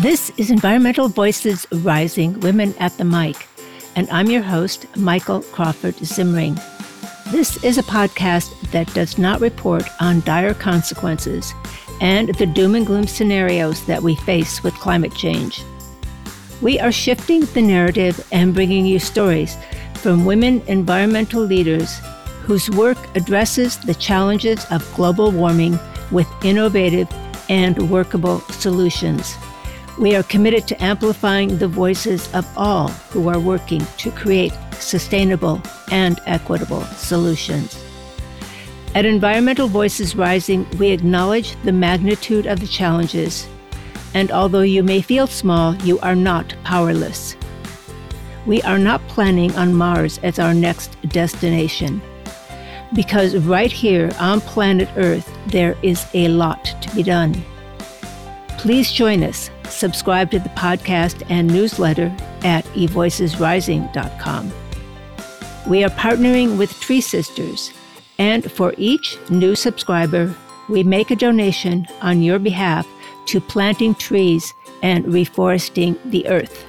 This is Environmental Voices Rising Women at the Mic, and I'm your host, Michael Crawford Zimring. This is a podcast that does not report on dire consequences and the doom and gloom scenarios that we face with climate change. We are shifting the narrative and bringing you stories from women environmental leaders whose work addresses the challenges of global warming with innovative and workable solutions. We are committed to amplifying the voices of all who are working to create sustainable and equitable solutions. At Environmental Voices Rising, we acknowledge the magnitude of the challenges, and although you may feel small, you are not powerless. We are not planning on Mars as our next destination. Because right here on planet Earth, there is a lot to be done. Please join us Subscribe to the podcast and newsletter at evoicesrising.com. We are partnering with Tree Sisters, and for each new subscriber, we make a donation on your behalf to planting trees and reforesting the earth.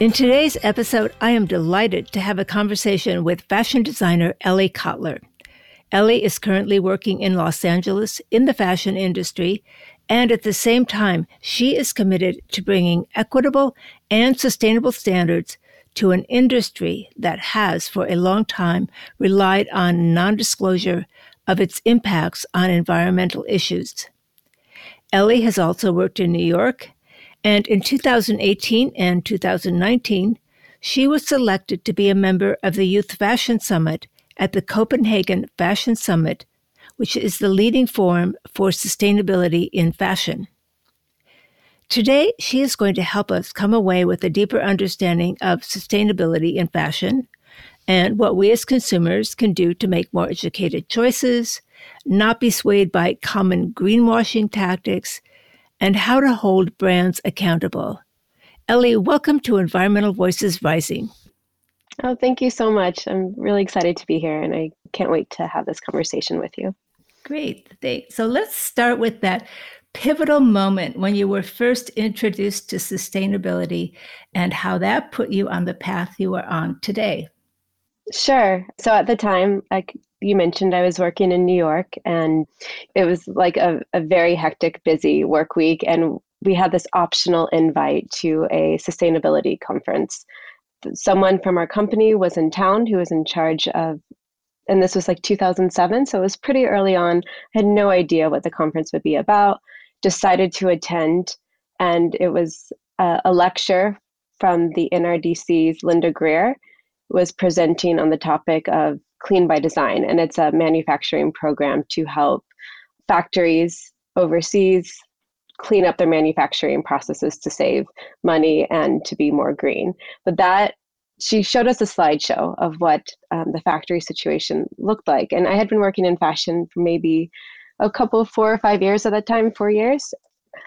In today's episode, I am delighted to have a conversation with fashion designer Ellie Kotler. Ellie is currently working in Los Angeles in the fashion industry, and at the same time, she is committed to bringing equitable and sustainable standards to an industry that has for a long time relied on non disclosure of its impacts on environmental issues. Ellie has also worked in New York and in 2018 and 2019, she was selected to be a member of the Youth Fashion Summit at the Copenhagen Fashion Summit, which is the leading forum for sustainability in fashion. Today, she is going to help us come away with a deeper understanding of sustainability in fashion and what we as consumers can do to make more educated choices, not be swayed by common greenwashing tactics, and how to hold brands accountable. Ellie, welcome to Environmental Voices Rising. Oh, thank you so much. I'm really excited to be here and I can't wait to have this conversation with you. Great. So let's start with that pivotal moment when you were first introduced to sustainability and how that put you on the path you are on today. Sure. So at the time, like you mentioned, I was working in New York and it was like a, a very hectic, busy work week. And we had this optional invite to a sustainability conference. Someone from our company was in town who was in charge of, and this was like 2007. So it was pretty early on. I had no idea what the conference would be about, decided to attend. And it was a, a lecture from the NRDC's Linda Greer was presenting on the topic of Clean by Design, and it's a manufacturing program to help factories overseas clean up their manufacturing processes to save money and to be more green. But that she showed us a slideshow of what um, the factory situation looked like. And I had been working in fashion for maybe a couple, four or five years at that time, four years.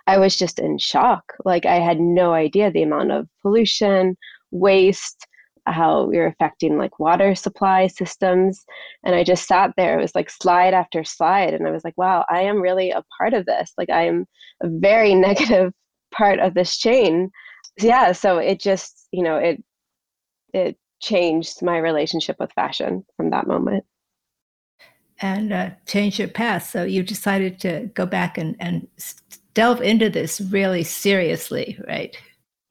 I was just in shock. Like I had no idea the amount of pollution, waste, how we are affecting like water supply systems. And I just sat there. It was like slide after slide. And I was like, wow, I am really a part of this. Like I am a very negative part of this chain. Yeah. So it just, you know, it it changed my relationship with fashion from that moment. And uh, change your path. So you decided to go back and, and delve into this really seriously, right?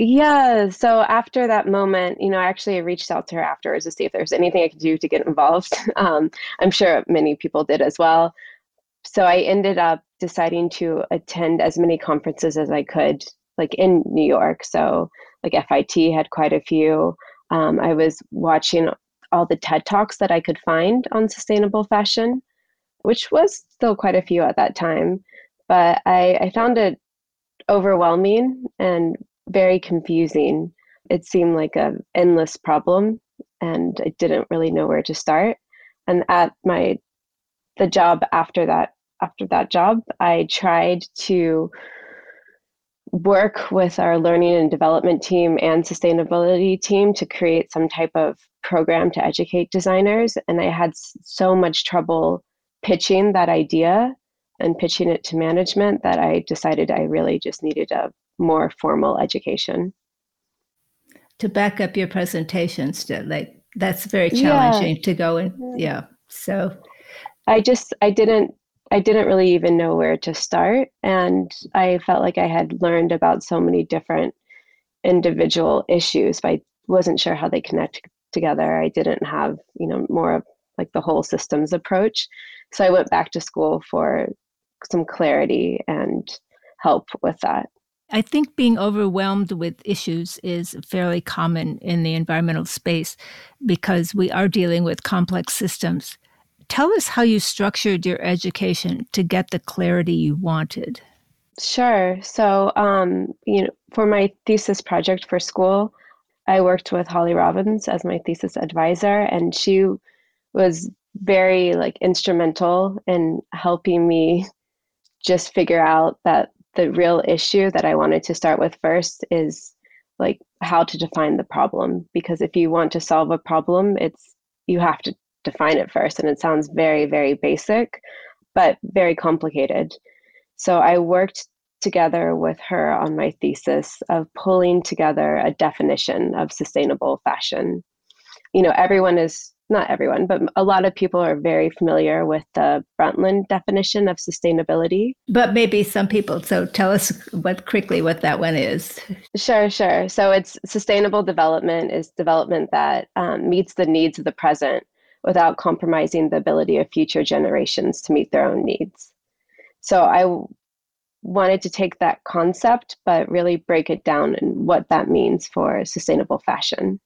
Yeah. So after that moment, you know, I actually reached out to her afterwards to see if there's anything I could do to get involved. Um, I'm sure many people did as well. So I ended up deciding to attend as many conferences as I could, like in New York. So, like FIT had quite a few. Um, I was watching all the TED Talks that I could find on sustainable fashion, which was still quite a few at that time. But I, I found it overwhelming and very confusing. It seemed like an endless problem, and I didn't really know where to start. And at my the job after that after that job, I tried to work with our learning and development team and sustainability team to create some type of program to educate designers. And I had so much trouble pitching that idea and pitching it to management that I decided I really just needed a more formal education. To back up your presentations, like that's very challenging yeah. to go in. Yeah. So I just I didn't I didn't really even know where to start. And I felt like I had learned about so many different individual issues, but I wasn't sure how they connect together. I didn't have, you know, more of like the whole systems approach. So I went back to school for some clarity and help with that. I think being overwhelmed with issues is fairly common in the environmental space because we are dealing with complex systems. Tell us how you structured your education to get the clarity you wanted. Sure. So, um, you know, for my thesis project for school, I worked with Holly Robbins as my thesis advisor, and she was very like instrumental in helping me just figure out that the real issue that I wanted to start with first is like how to define the problem because if you want to solve a problem it's you have to define it first. And it sounds very, very basic, but very complicated. So I worked together with her on my thesis of pulling together a definition of sustainable fashion. You know, everyone is not everyone, but a lot of people are very familiar with the Brundtland definition of sustainability. But maybe some people. So tell us what quickly what that one is. Sure, sure. So it's sustainable development is development that um, meets the needs of the present without compromising the ability of future generations to meet their own needs. So I wanted to take that concept, but really break it down and what that means for sustainable fashion.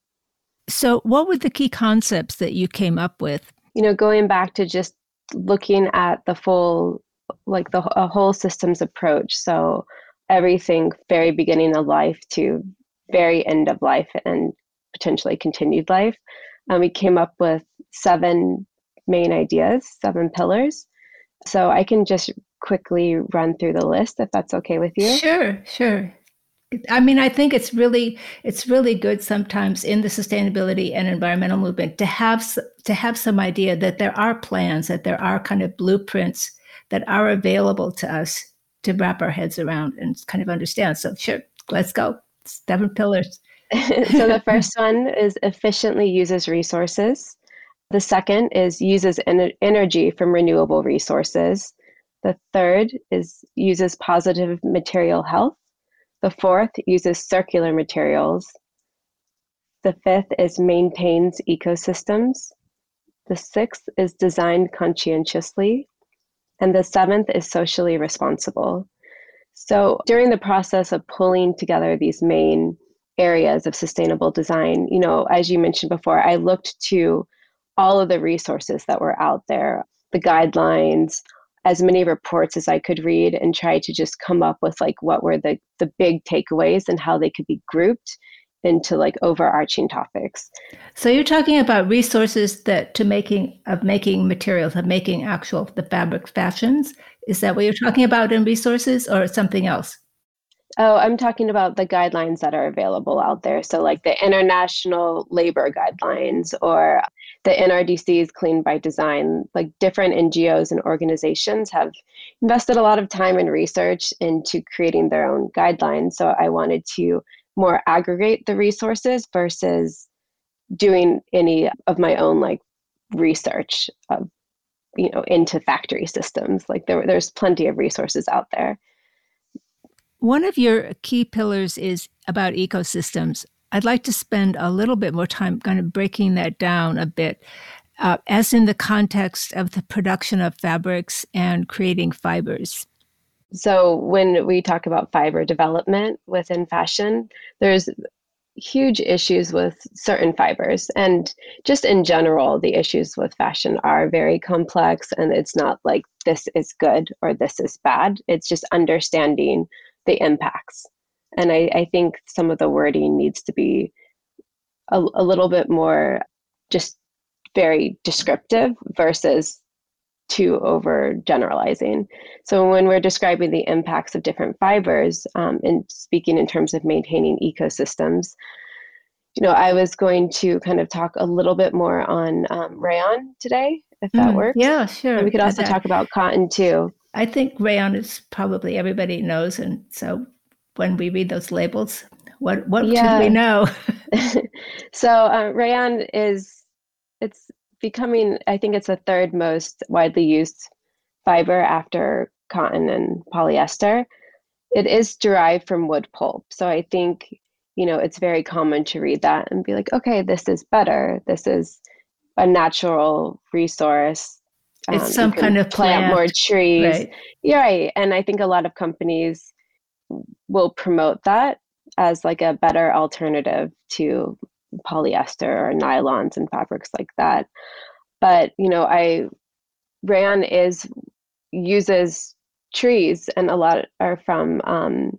So, what were the key concepts that you came up with? You know, going back to just looking at the full, like the a whole systems approach. So, everything very beginning of life to very end of life and potentially continued life. And we came up with seven main ideas, seven pillars. So I can just quickly run through the list if that's okay with you. Sure, sure. I mean, I think it's really it's really good sometimes in the sustainability and environmental movement to have to have some idea that there are plans, that there are kind of blueprints that are available to us to wrap our heads around and kind of understand. So, sure, let's go. Seven pillars. so the first one is efficiently uses resources. The second is uses en- energy from renewable resources. The third is uses positive material health. The fourth uses circular materials. The fifth is maintains ecosystems. The sixth is designed conscientiously. And the seventh is socially responsible. So during the process of pulling together these main areas of sustainable design, you know, as you mentioned before, I looked to all of the resources that were out there, the guidelines, as many reports as I could read and try to just come up with like what were the the big takeaways and how they could be grouped into like overarching topics. So you're talking about resources that to making of making materials of making actual the fabric fashions. Is that what you're talking about in resources or something else? Oh, I'm talking about the guidelines that are available out there. So, like the international labor guidelines or the NRDC is Clean by Design, like different NGOs and organizations have invested a lot of time and research into creating their own guidelines. So, I wanted to more aggregate the resources versus doing any of my own like research of you know into factory systems like there, there's plenty of resources out there one of your key pillars is about ecosystems. I'd like to spend a little bit more time kind of breaking that down a bit, uh, as in the context of the production of fabrics and creating fibers. So, when we talk about fiber development within fashion, there's huge issues with certain fibers. And just in general, the issues with fashion are very complex, and it's not like this is good or this is bad. It's just understanding the impacts. And I, I think some of the wording needs to be a, a little bit more just very descriptive versus too over generalizing. So when we're describing the impacts of different fibers um, and speaking in terms of maintaining ecosystems, you know, I was going to kind of talk a little bit more on um, rayon today, if that mm, works. Yeah, sure. And we could also talk about cotton too. I think rayon is probably everybody knows, and so when we read those labels, what what yeah. should we know? so uh, rayon is it's becoming. I think it's the third most widely used fiber after cotton and polyester. It is derived from wood pulp, so I think you know it's very common to read that and be like, okay, this is better. This is a natural resource. It's um, some kind of plant, plant more trees. Right. Yeah, right. And I think a lot of companies will promote that as like a better alternative to polyester or nylons and fabrics like that. But you know, I Ran is uses trees, and a lot are from. Um,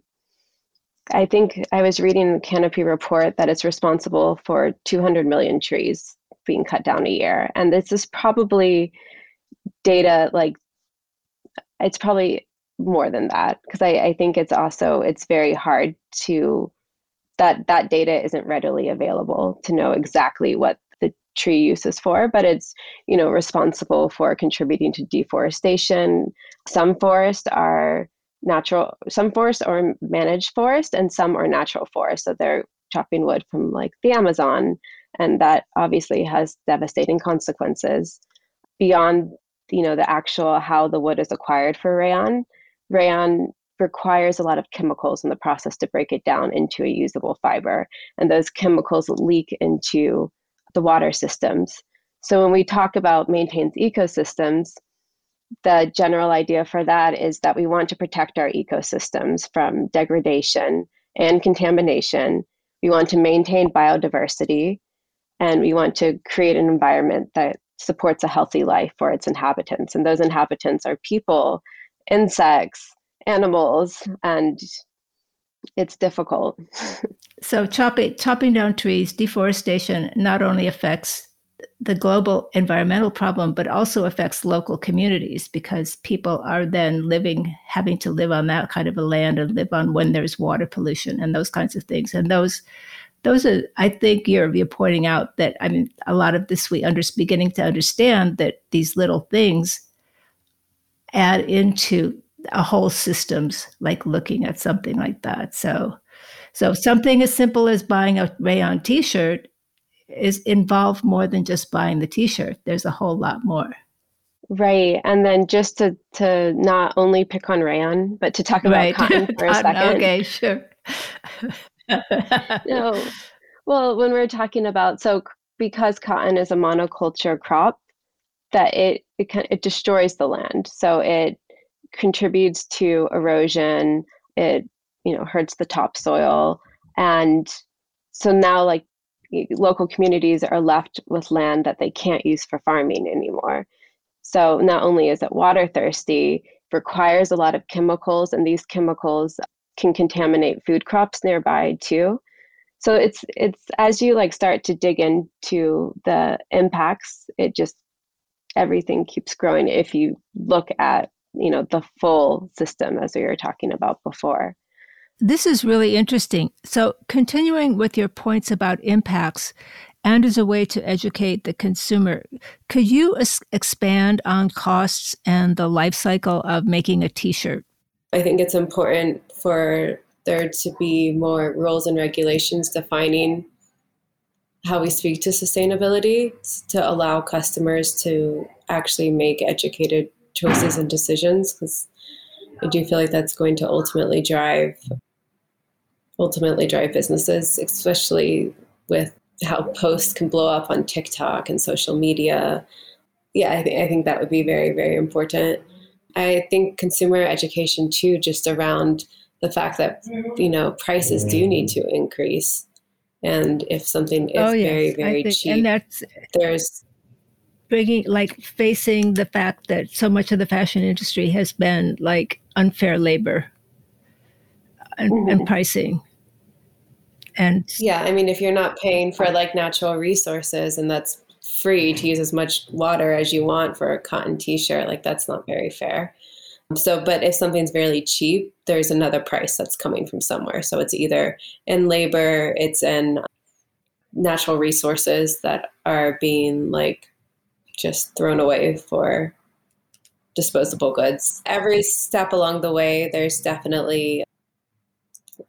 I think I was reading the Canopy report that it's responsible for 200 million trees being cut down a year, and this is probably data like it's probably more than that because I, I think it's also it's very hard to that that data isn't readily available to know exactly what the tree use is for but it's you know responsible for contributing to deforestation. Some forests are natural some forests are managed forest and some are natural forest. So they're chopping wood from like the amazon and that obviously has devastating consequences beyond you know the actual how the wood is acquired for rayon rayon requires a lot of chemicals in the process to break it down into a usable fiber. And those chemicals leak into the water systems. So when we talk about maintains ecosystems, the general idea for that is that we want to protect our ecosystems from degradation and contamination. We want to maintain biodiversity and we want to create an environment that supports a healthy life for its inhabitants. And those inhabitants are people insects, animals, mm-hmm. and it's difficult. so chopping chopping down trees, deforestation not only affects the global environmental problem, but also affects local communities because people are then living, having to live on that kind of a land and live on when there's water pollution and those kinds of things. And those, those are, I think you're, you're pointing out that, I mean, a lot of this we under, beginning to understand that these little things add into a whole systems like looking at something like that. So so something as simple as buying a rayon t-shirt is involved more than just buying the t-shirt there's a whole lot more. Right and then just to to not only pick on rayon but to talk about right. cotton for a second. okay sure. No well when we're talking about so because cotton is a monoculture crop that it it, it destroys the land. So it contributes to erosion. It you know hurts the topsoil, and so now like local communities are left with land that they can't use for farming anymore. So not only is it water thirsty, requires a lot of chemicals, and these chemicals can contaminate food crops nearby too. So it's it's as you like start to dig into the impacts, it just everything keeps growing if you look at you know the full system as we were talking about before. This is really interesting. So continuing with your points about impacts and as a way to educate the consumer. Could you es- expand on costs and the life cycle of making a t-shirt? I think it's important for there to be more rules and regulations defining how we speak to sustainability to allow customers to actually make educated choices and decisions because I do feel like that's going to ultimately drive ultimately drive businesses, especially with how posts can blow up on TikTok and social media. Yeah, I think I think that would be very, very important. I think consumer education too, just around the fact that you know prices do need to increase and if something is oh, yes. very very think, cheap and that's there's bringing like facing the fact that so much of the fashion industry has been like unfair labor and, mm-hmm. and pricing and yeah i mean if you're not paying for like natural resources and that's free to use as much water as you want for a cotton t-shirt like that's not very fair so but if something's very cheap there's another price that's coming from somewhere. So it's either in labor it's in natural resources that are being like just thrown away for disposable goods. Every step along the way there's definitely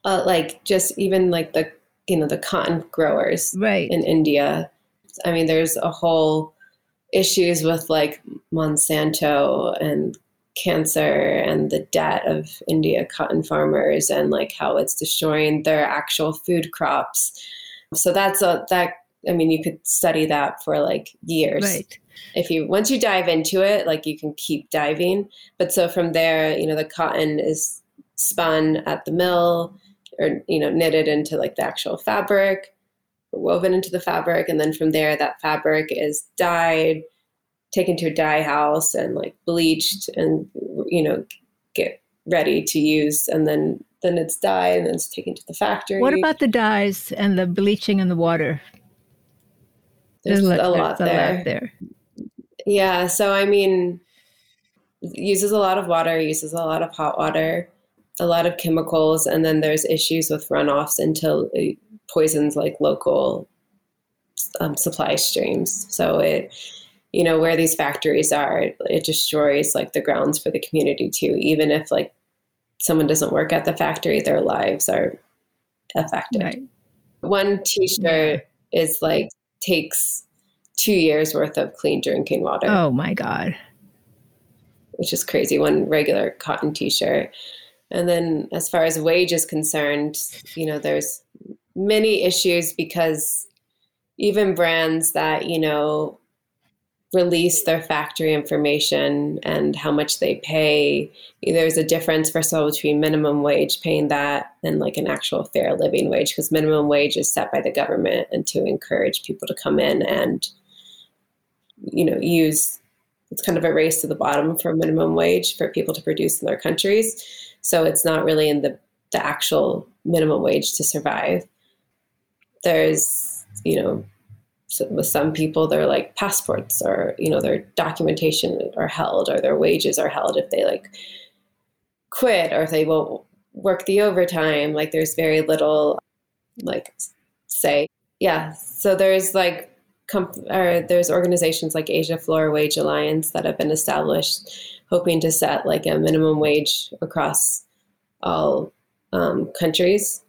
uh, like just even like the you know the cotton growers right. in india. I mean, there's a whole issues with like Monsanto and cancer and the debt of India cotton farmers and like how it's destroying their actual food crops. So that's a that I mean you could study that for like years. Right. If you once you dive into it, like you can keep diving. But so from there, you know, the cotton is spun at the mill or you know knitted into like the actual fabric woven into the fabric and then from there that fabric is dyed taken to a dye house and like bleached and you know get ready to use and then then it's dyed and then it's taken to the factory what about the dyes and the bleaching and the water there's, there's a, lot, there's there. a lot there yeah so i mean uses a lot of water uses a lot of hot water a lot of chemicals and then there's issues with runoffs until poisons like local um, supply streams. So it, you know, where these factories are, it destroys like the grounds for the community too. Even if like someone doesn't work at the factory, their lives are affected. Right. One T-shirt yeah. is like takes two years worth of clean drinking water. Oh my god, which is crazy. One regular cotton T-shirt. And then, as far as wage is concerned, you know, there's many issues because even brands that you know release their factory information and how much they pay. There's a difference first of all between minimum wage paying that and like an actual fair living wage because minimum wage is set by the government and to encourage people to come in and you know use it's kind of a race to the bottom for minimum wage for people to produce in their countries. So it's not really in the the actual minimum wage to survive. There's you know with some people their like passports or you know their documentation are held or their wages are held if they like quit or if they won't work the overtime. Like there's very little like say yeah. So there's like comp- or there's organizations like asia floor wage alliance that have been established hoping to set like a minimum wage across all um, countries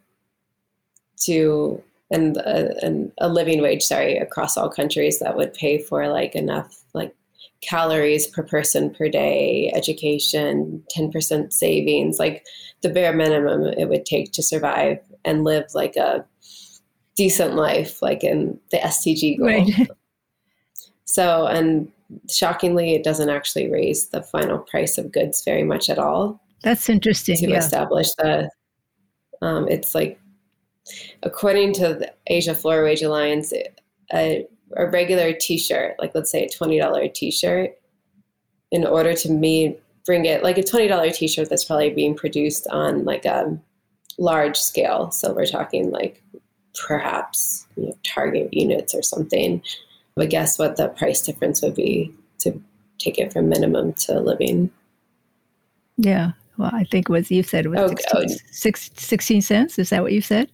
to and a, and a living wage, sorry, across all countries that would pay for like enough like calories per person per day, education, 10% savings, like the bare minimum it would take to survive and live like a decent life, like in the SDG goal. Right. So, and shockingly, it doesn't actually raise the final price of goods very much at all. That's interesting. To yeah. establish the, um, it's like according to the Asia Floor Wage Alliance, a, a regular T-shirt, like let's say a twenty dollar T-shirt, in order to me bring it like a twenty dollar T-shirt that's probably being produced on like a large scale. So we're talking like perhaps you know, Target units or something. But guess what the price difference would be to take it from minimum to living? Yeah. Well, I think what you said was oh, 16, oh. six, 16 cents. Is that what you said?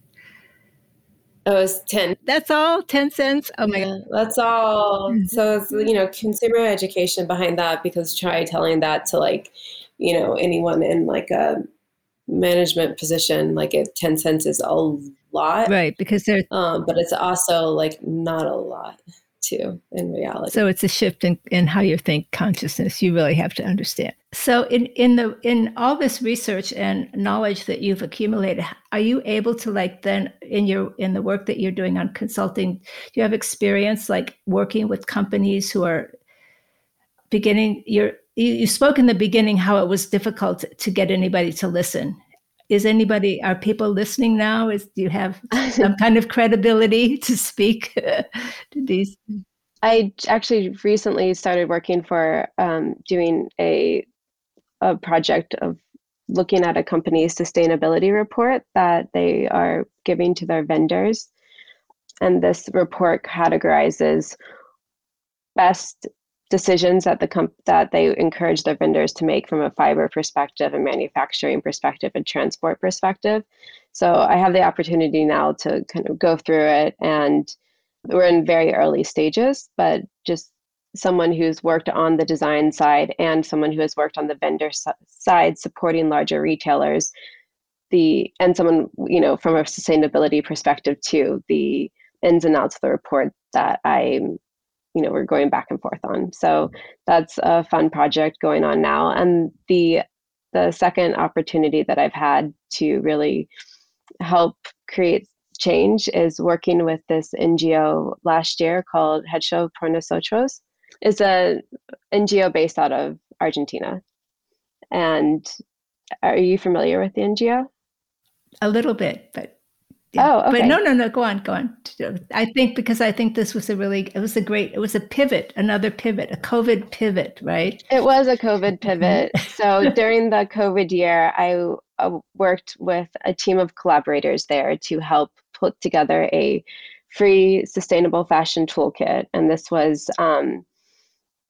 Oh, it's 10. That's all? 10 cents? Oh my yeah, God. That's all. Mm-hmm. So it's, you know, consumer education behind that because try telling that to like, you know, anyone in like a management position, like if 10 cents is a lot. Right. Because there's, um, but it's also like not a lot too in reality. So it's a shift in, in how you think consciousness. You really have to understand. So in, in the in all this research and knowledge that you've accumulated, are you able to like then in your in the work that you're doing on consulting, do you have experience like working with companies who are beginning your you, you spoke in the beginning how it was difficult to get anybody to listen is anybody are people listening now? Is do you have some kind of credibility to speak to these? I actually recently started working for um, doing a a project of looking at a company's sustainability report that they are giving to their vendors. And this report categorizes best decisions that the comp- that they encourage their vendors to make from a fiber perspective and manufacturing perspective and transport perspective. So I have the opportunity now to kind of go through it and we're in very early stages, but just someone who's worked on the design side and someone who has worked on the vendor side supporting larger retailers the and someone you know from a sustainability perspective too the ins and outs of the report that i you know we're going back and forth on. So that's a fun project going on now. And the the second opportunity that i've had to really help create change is working with this ngo last year called hecho por nosotros. Is a ngo based out of argentina. And are you familiar with the ngo a little bit but yeah. Oh, okay. But no, no, no. Go on, go on. I think because I think this was a really, it was a great, it was a pivot, another pivot, a COVID pivot, right? It was a COVID pivot. so during the COVID year, I uh, worked with a team of collaborators there to help put together a free sustainable fashion toolkit, and this was um,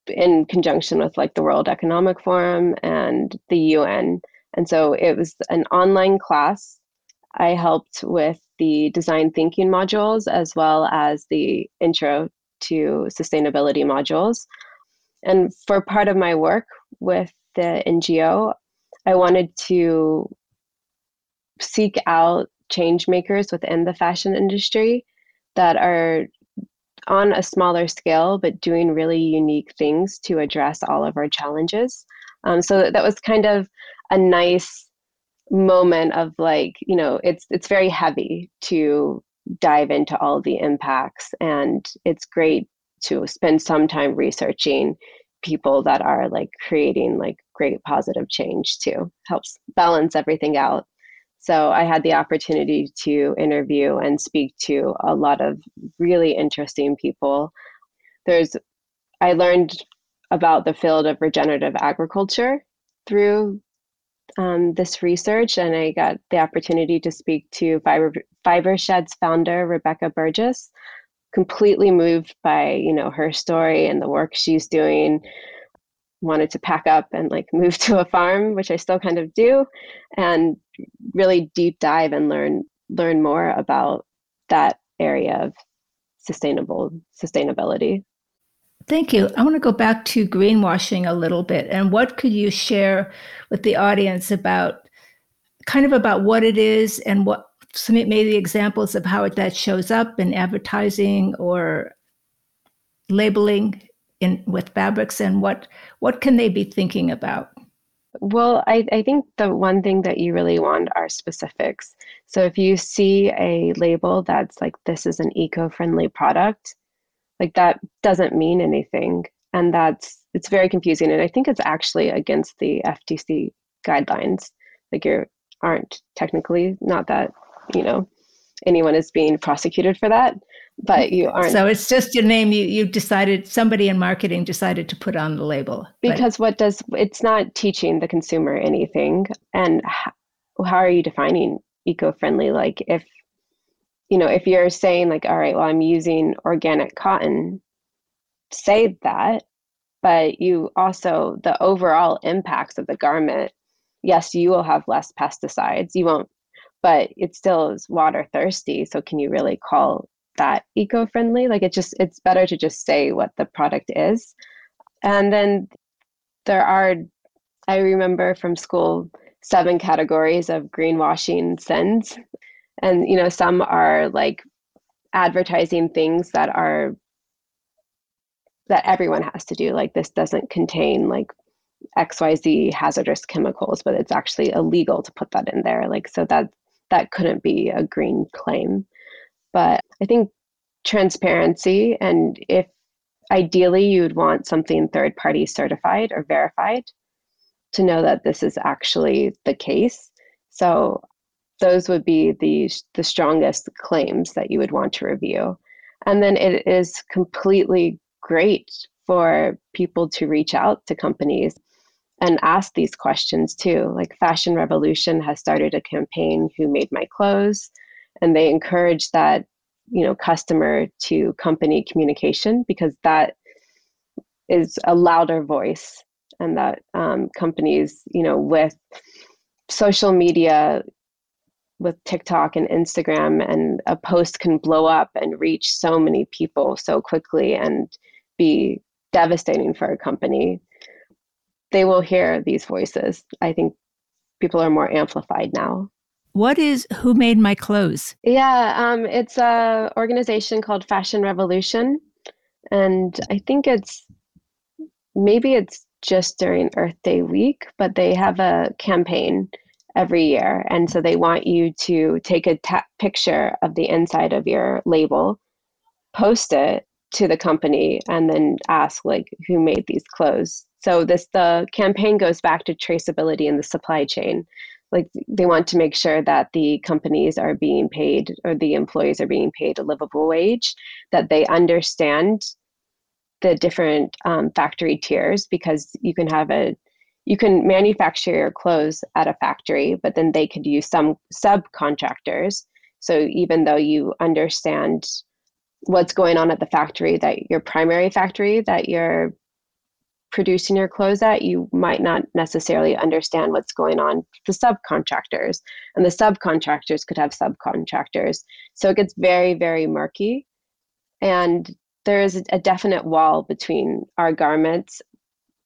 in conjunction with like the World Economic Forum and the UN. And so it was an online class I helped with the design thinking modules as well as the intro to sustainability modules. And for part of my work with the NGO, I wanted to seek out change makers within the fashion industry that are on a smaller scale but doing really unique things to address all of our challenges. Um, so that was kind of a nice moment of like you know it's it's very heavy to dive into all the impacts and it's great to spend some time researching people that are like creating like great positive change too. Helps balance everything out. So i had the opportunity to interview and speak to a lot of really interesting people. There's i learned about the field of regenerative agriculture through um, this research, and I got the opportunity to speak to Fiber, Fibershed's founder, Rebecca Burgess. Completely moved by you know her story and the work she's doing. Wanted to pack up and like move to a farm, which I still kind of do, and really deep dive and learn learn more about that area of sustainable sustainability. Thank you. I want to go back to greenwashing a little bit. And what could you share with the audience about kind of about what it is and what some maybe examples of how that shows up in advertising or labeling in with fabrics and what what can they be thinking about? Well, I, I think the one thing that you really want are specifics. So if you see a label that's like this is an eco-friendly product, like that doesn't mean anything and that's it's very confusing and i think it's actually against the ftc guidelines. Like you aren't technically not that you know anyone is being prosecuted for that but you aren't so it's just your name you you decided somebody in marketing decided to put on the label because what does it's not teaching the consumer anything and how, how are you defining eco-friendly? Like if you know, if you're saying like, all right, well, I'm using organic cotton, say that, but you also the overall impacts of the garment. Yes, you will have less pesticides. You won't, but it still is water thirsty. So can you really call that eco-friendly? Like it just it's better to just say what the product is. And then there are I remember from school seven categories of greenwashing sins and you know some are like advertising things that are that everyone has to do like this doesn't contain like xyz hazardous chemicals but it's actually illegal to put that in there. Like so that that couldn't be a green claim. But i think transparency and if ideally you'd want something third party certified or verified to know that this is actually the case. So those would be the the strongest claims that you would want to review. And then it is completely great for people to reach out to companies and ask these questions too. Like fashion revolution has started a campaign who made my clothes? And they encourage that you know customer to company communication because that is a louder voice and that um, companies, you know, with social media, with TikTok and Instagram, and a post can blow up and reach so many people so quickly and be devastating for a company. They will hear these voices. I think people are more amplified now. What is Who Made My Clothes? Yeah, um, it's a organization called Fashion Revolution, and I think it's maybe it's just during Earth Day week, but they have a campaign every year, and so they want you to take a ta- picture of the inside of your label, post it to the company, and then ask like who made these clothes. So this the campaign goes back to traceability in the supply chain like they want to make sure that the companies are being paid or the employees are being paid a livable wage that they understand the different um, factory tiers because you can have a you can manufacture your clothes at a factory but then they could use some subcontractors so even though you understand what's going on at the factory that your primary factory that you're producing your clothes at, you might not necessarily understand what's going on the subcontractors. And the subcontractors could have subcontractors. So it gets very, very murky. And there is a definite wall between our garments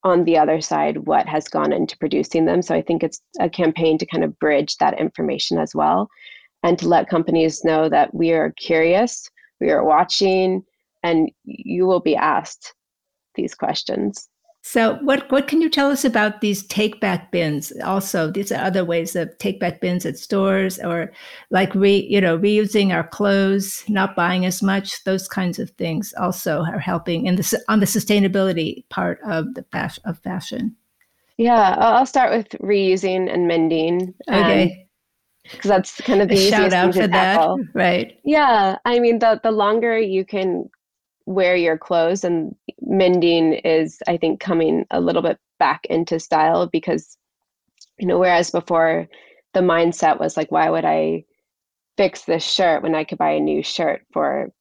on the other side what has gone into producing them. So I think it's a campaign to kind of bridge that information as well and to let companies know that we are curious, we are watching, and you will be asked these questions. So, what what can you tell us about these take back bins? Also, these are other ways of take back bins at stores, or like re you know reusing our clothes, not buying as much. Those kinds of things also are helping in the on the sustainability part of the fashion of fashion. Yeah, I'll start with reusing and mending. Okay. Um, because that's kind of the easiest shout out thing for to that, tackle. right? Yeah, I mean the the longer you can wear your clothes and mending is i think coming a little bit back into style because you know whereas before the mindset was like why would i fix this shirt when i could buy a new shirt for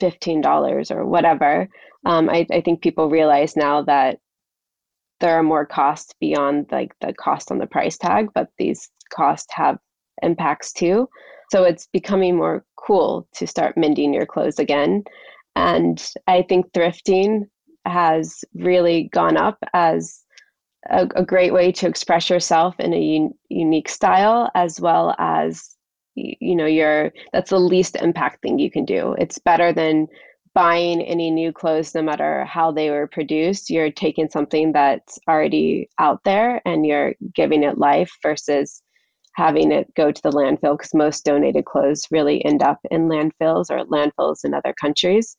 $15 or whatever? Um, I, I think people realize now that there are more costs beyond like the cost on the price tag but these costs have impacts too. So it's becoming more cool to start mending your clothes again and I think thrifting has really gone up as a, a great way to express yourself in a un- unique style, as well as you know your that's the least impact thing you can do. It's better than buying any new clothes no matter how they were produced you're taking something that's already out there and you're giving it life versus having it go to the landfill because most donated clothes really end up in landfills or landfills in other countries.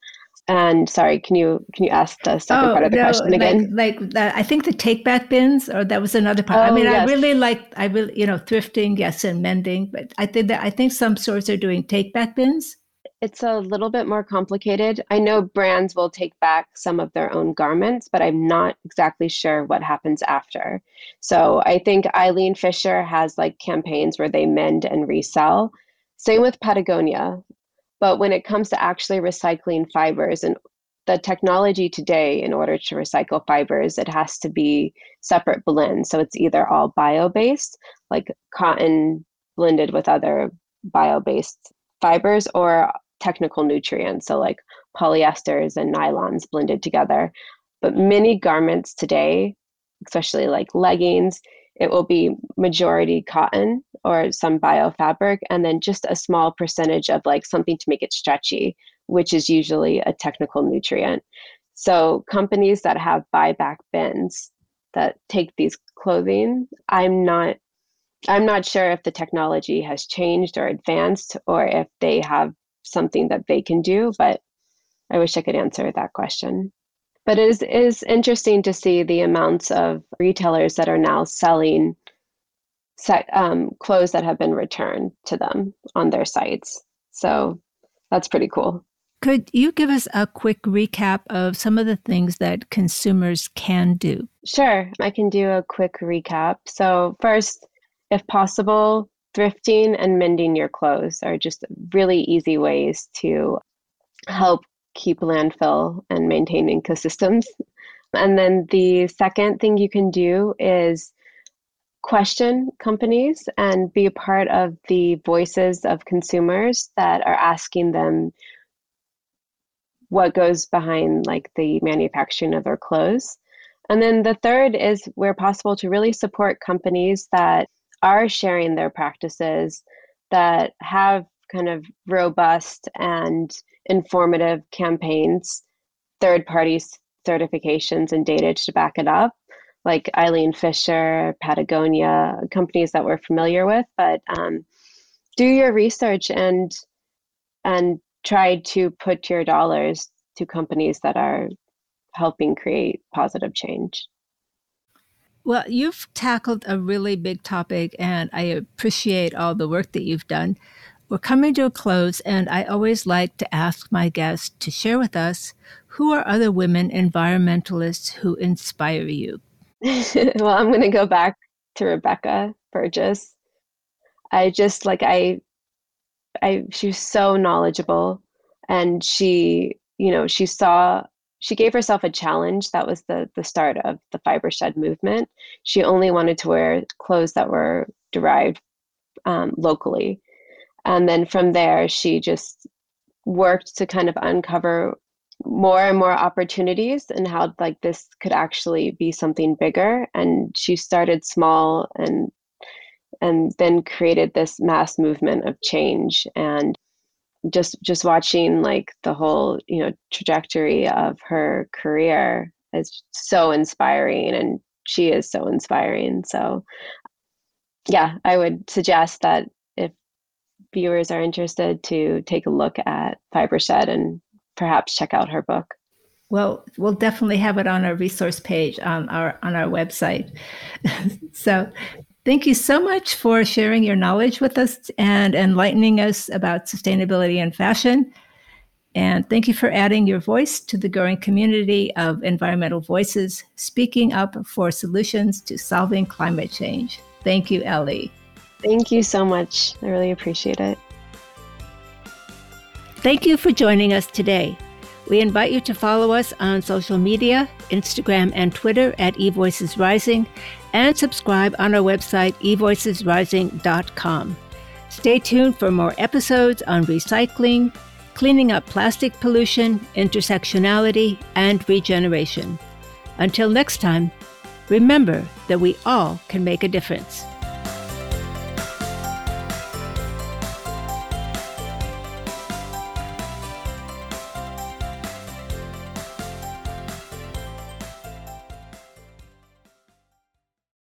And sorry, can you can you ask the second oh, part of the no, question again? Like, like the, I think the take back bins, or that was another part. Oh, I mean, yes. I really like I really you know thrifting, yes, and mending, but I think that I think some stores are doing take back bins it's a little bit more complicated. I know brands will take back some of their own garments, but I'm not exactly sure what happens after. So I think Eileen Fisher has like campaigns where they mend and resell. Same with Patagonia. But when it comes to actually recycling fibers and the technology today, in order to recycle fibers, it has to be separate blends. So it's either all bio based, like cotton blended with other bio based fibers, or technical nutrients, so like polyesters and nylons blended together. But many garments today, especially like leggings, it will be majority cotton or some bio fabric, and then just a small percentage of like something to make it stretchy, which is usually a technical nutrient. So companies that have buyback bins that take these clothing, I'm not I'm not sure if the technology has changed or advanced or if they have something that they can do, but I wish I could answer that question. But it is, it is interesting to see the amounts of retailers that are now selling set, um, clothes that have been returned to them on their sites. So that's pretty cool. Could you give us a quick recap of some of the things that consumers can do? Sure, I can do a quick recap. So, first, if possible, thrifting and mending your clothes are just really easy ways to help keep landfill and maintain ecosystems And then the second thing you can do is question companies and be a part of the voices of consumers that are asking them what goes behind like the manufacturing of their clothes. And then the third is where possible to really support companies that are sharing their practices that have kind of robust and informative campaigns, third party certifications and data to back it up, like Eileen Fisher, Patagonia, companies that we're familiar with. But um, do your research and and try to put your dollars to companies that are helping create positive change. Well, you've tackled a really big topic, and I appreciate all the work that you've done. We're coming to a close, and I always like to ask my guests to share with us who are other women environmentalists who inspire you. well, I'm going to go back to Rebecca Burgess. I just like I I she was so knowledgeable and she, you know, she saw she gave herself a challenge. That was the the start of the Fibershed movement. She only wanted to wear clothes that were derived um, locally. And then from there she just worked to kind of uncover more and more opportunities and how like this could actually be something bigger. And she started small and and then created this mass movement of change. And just just watching like the whole you know trajectory of her career is so inspiring and she is so inspiring. So yeah i would suggest that if viewers are interested to take a look at fibershed and perhaps check out her book. Well we'll definitely have it on our resource page on our on our website. So Thank you so much for sharing your knowledge with us and enlightening us about sustainability and fashion. And thank you for adding your voice to the growing community of environmental voices speaking up for solutions to solving climate change. Thank you, Ellie. Thank you so much. I really appreciate it. Thank you for joining us today. We invite you to follow us on social media, Instagram and Twitter at eVoicesRising, and subscribe on our website, evoicesrising.com. Stay tuned for more episodes on recycling, cleaning up plastic pollution, intersectionality, and regeneration. Until next time, remember that we all can make a difference.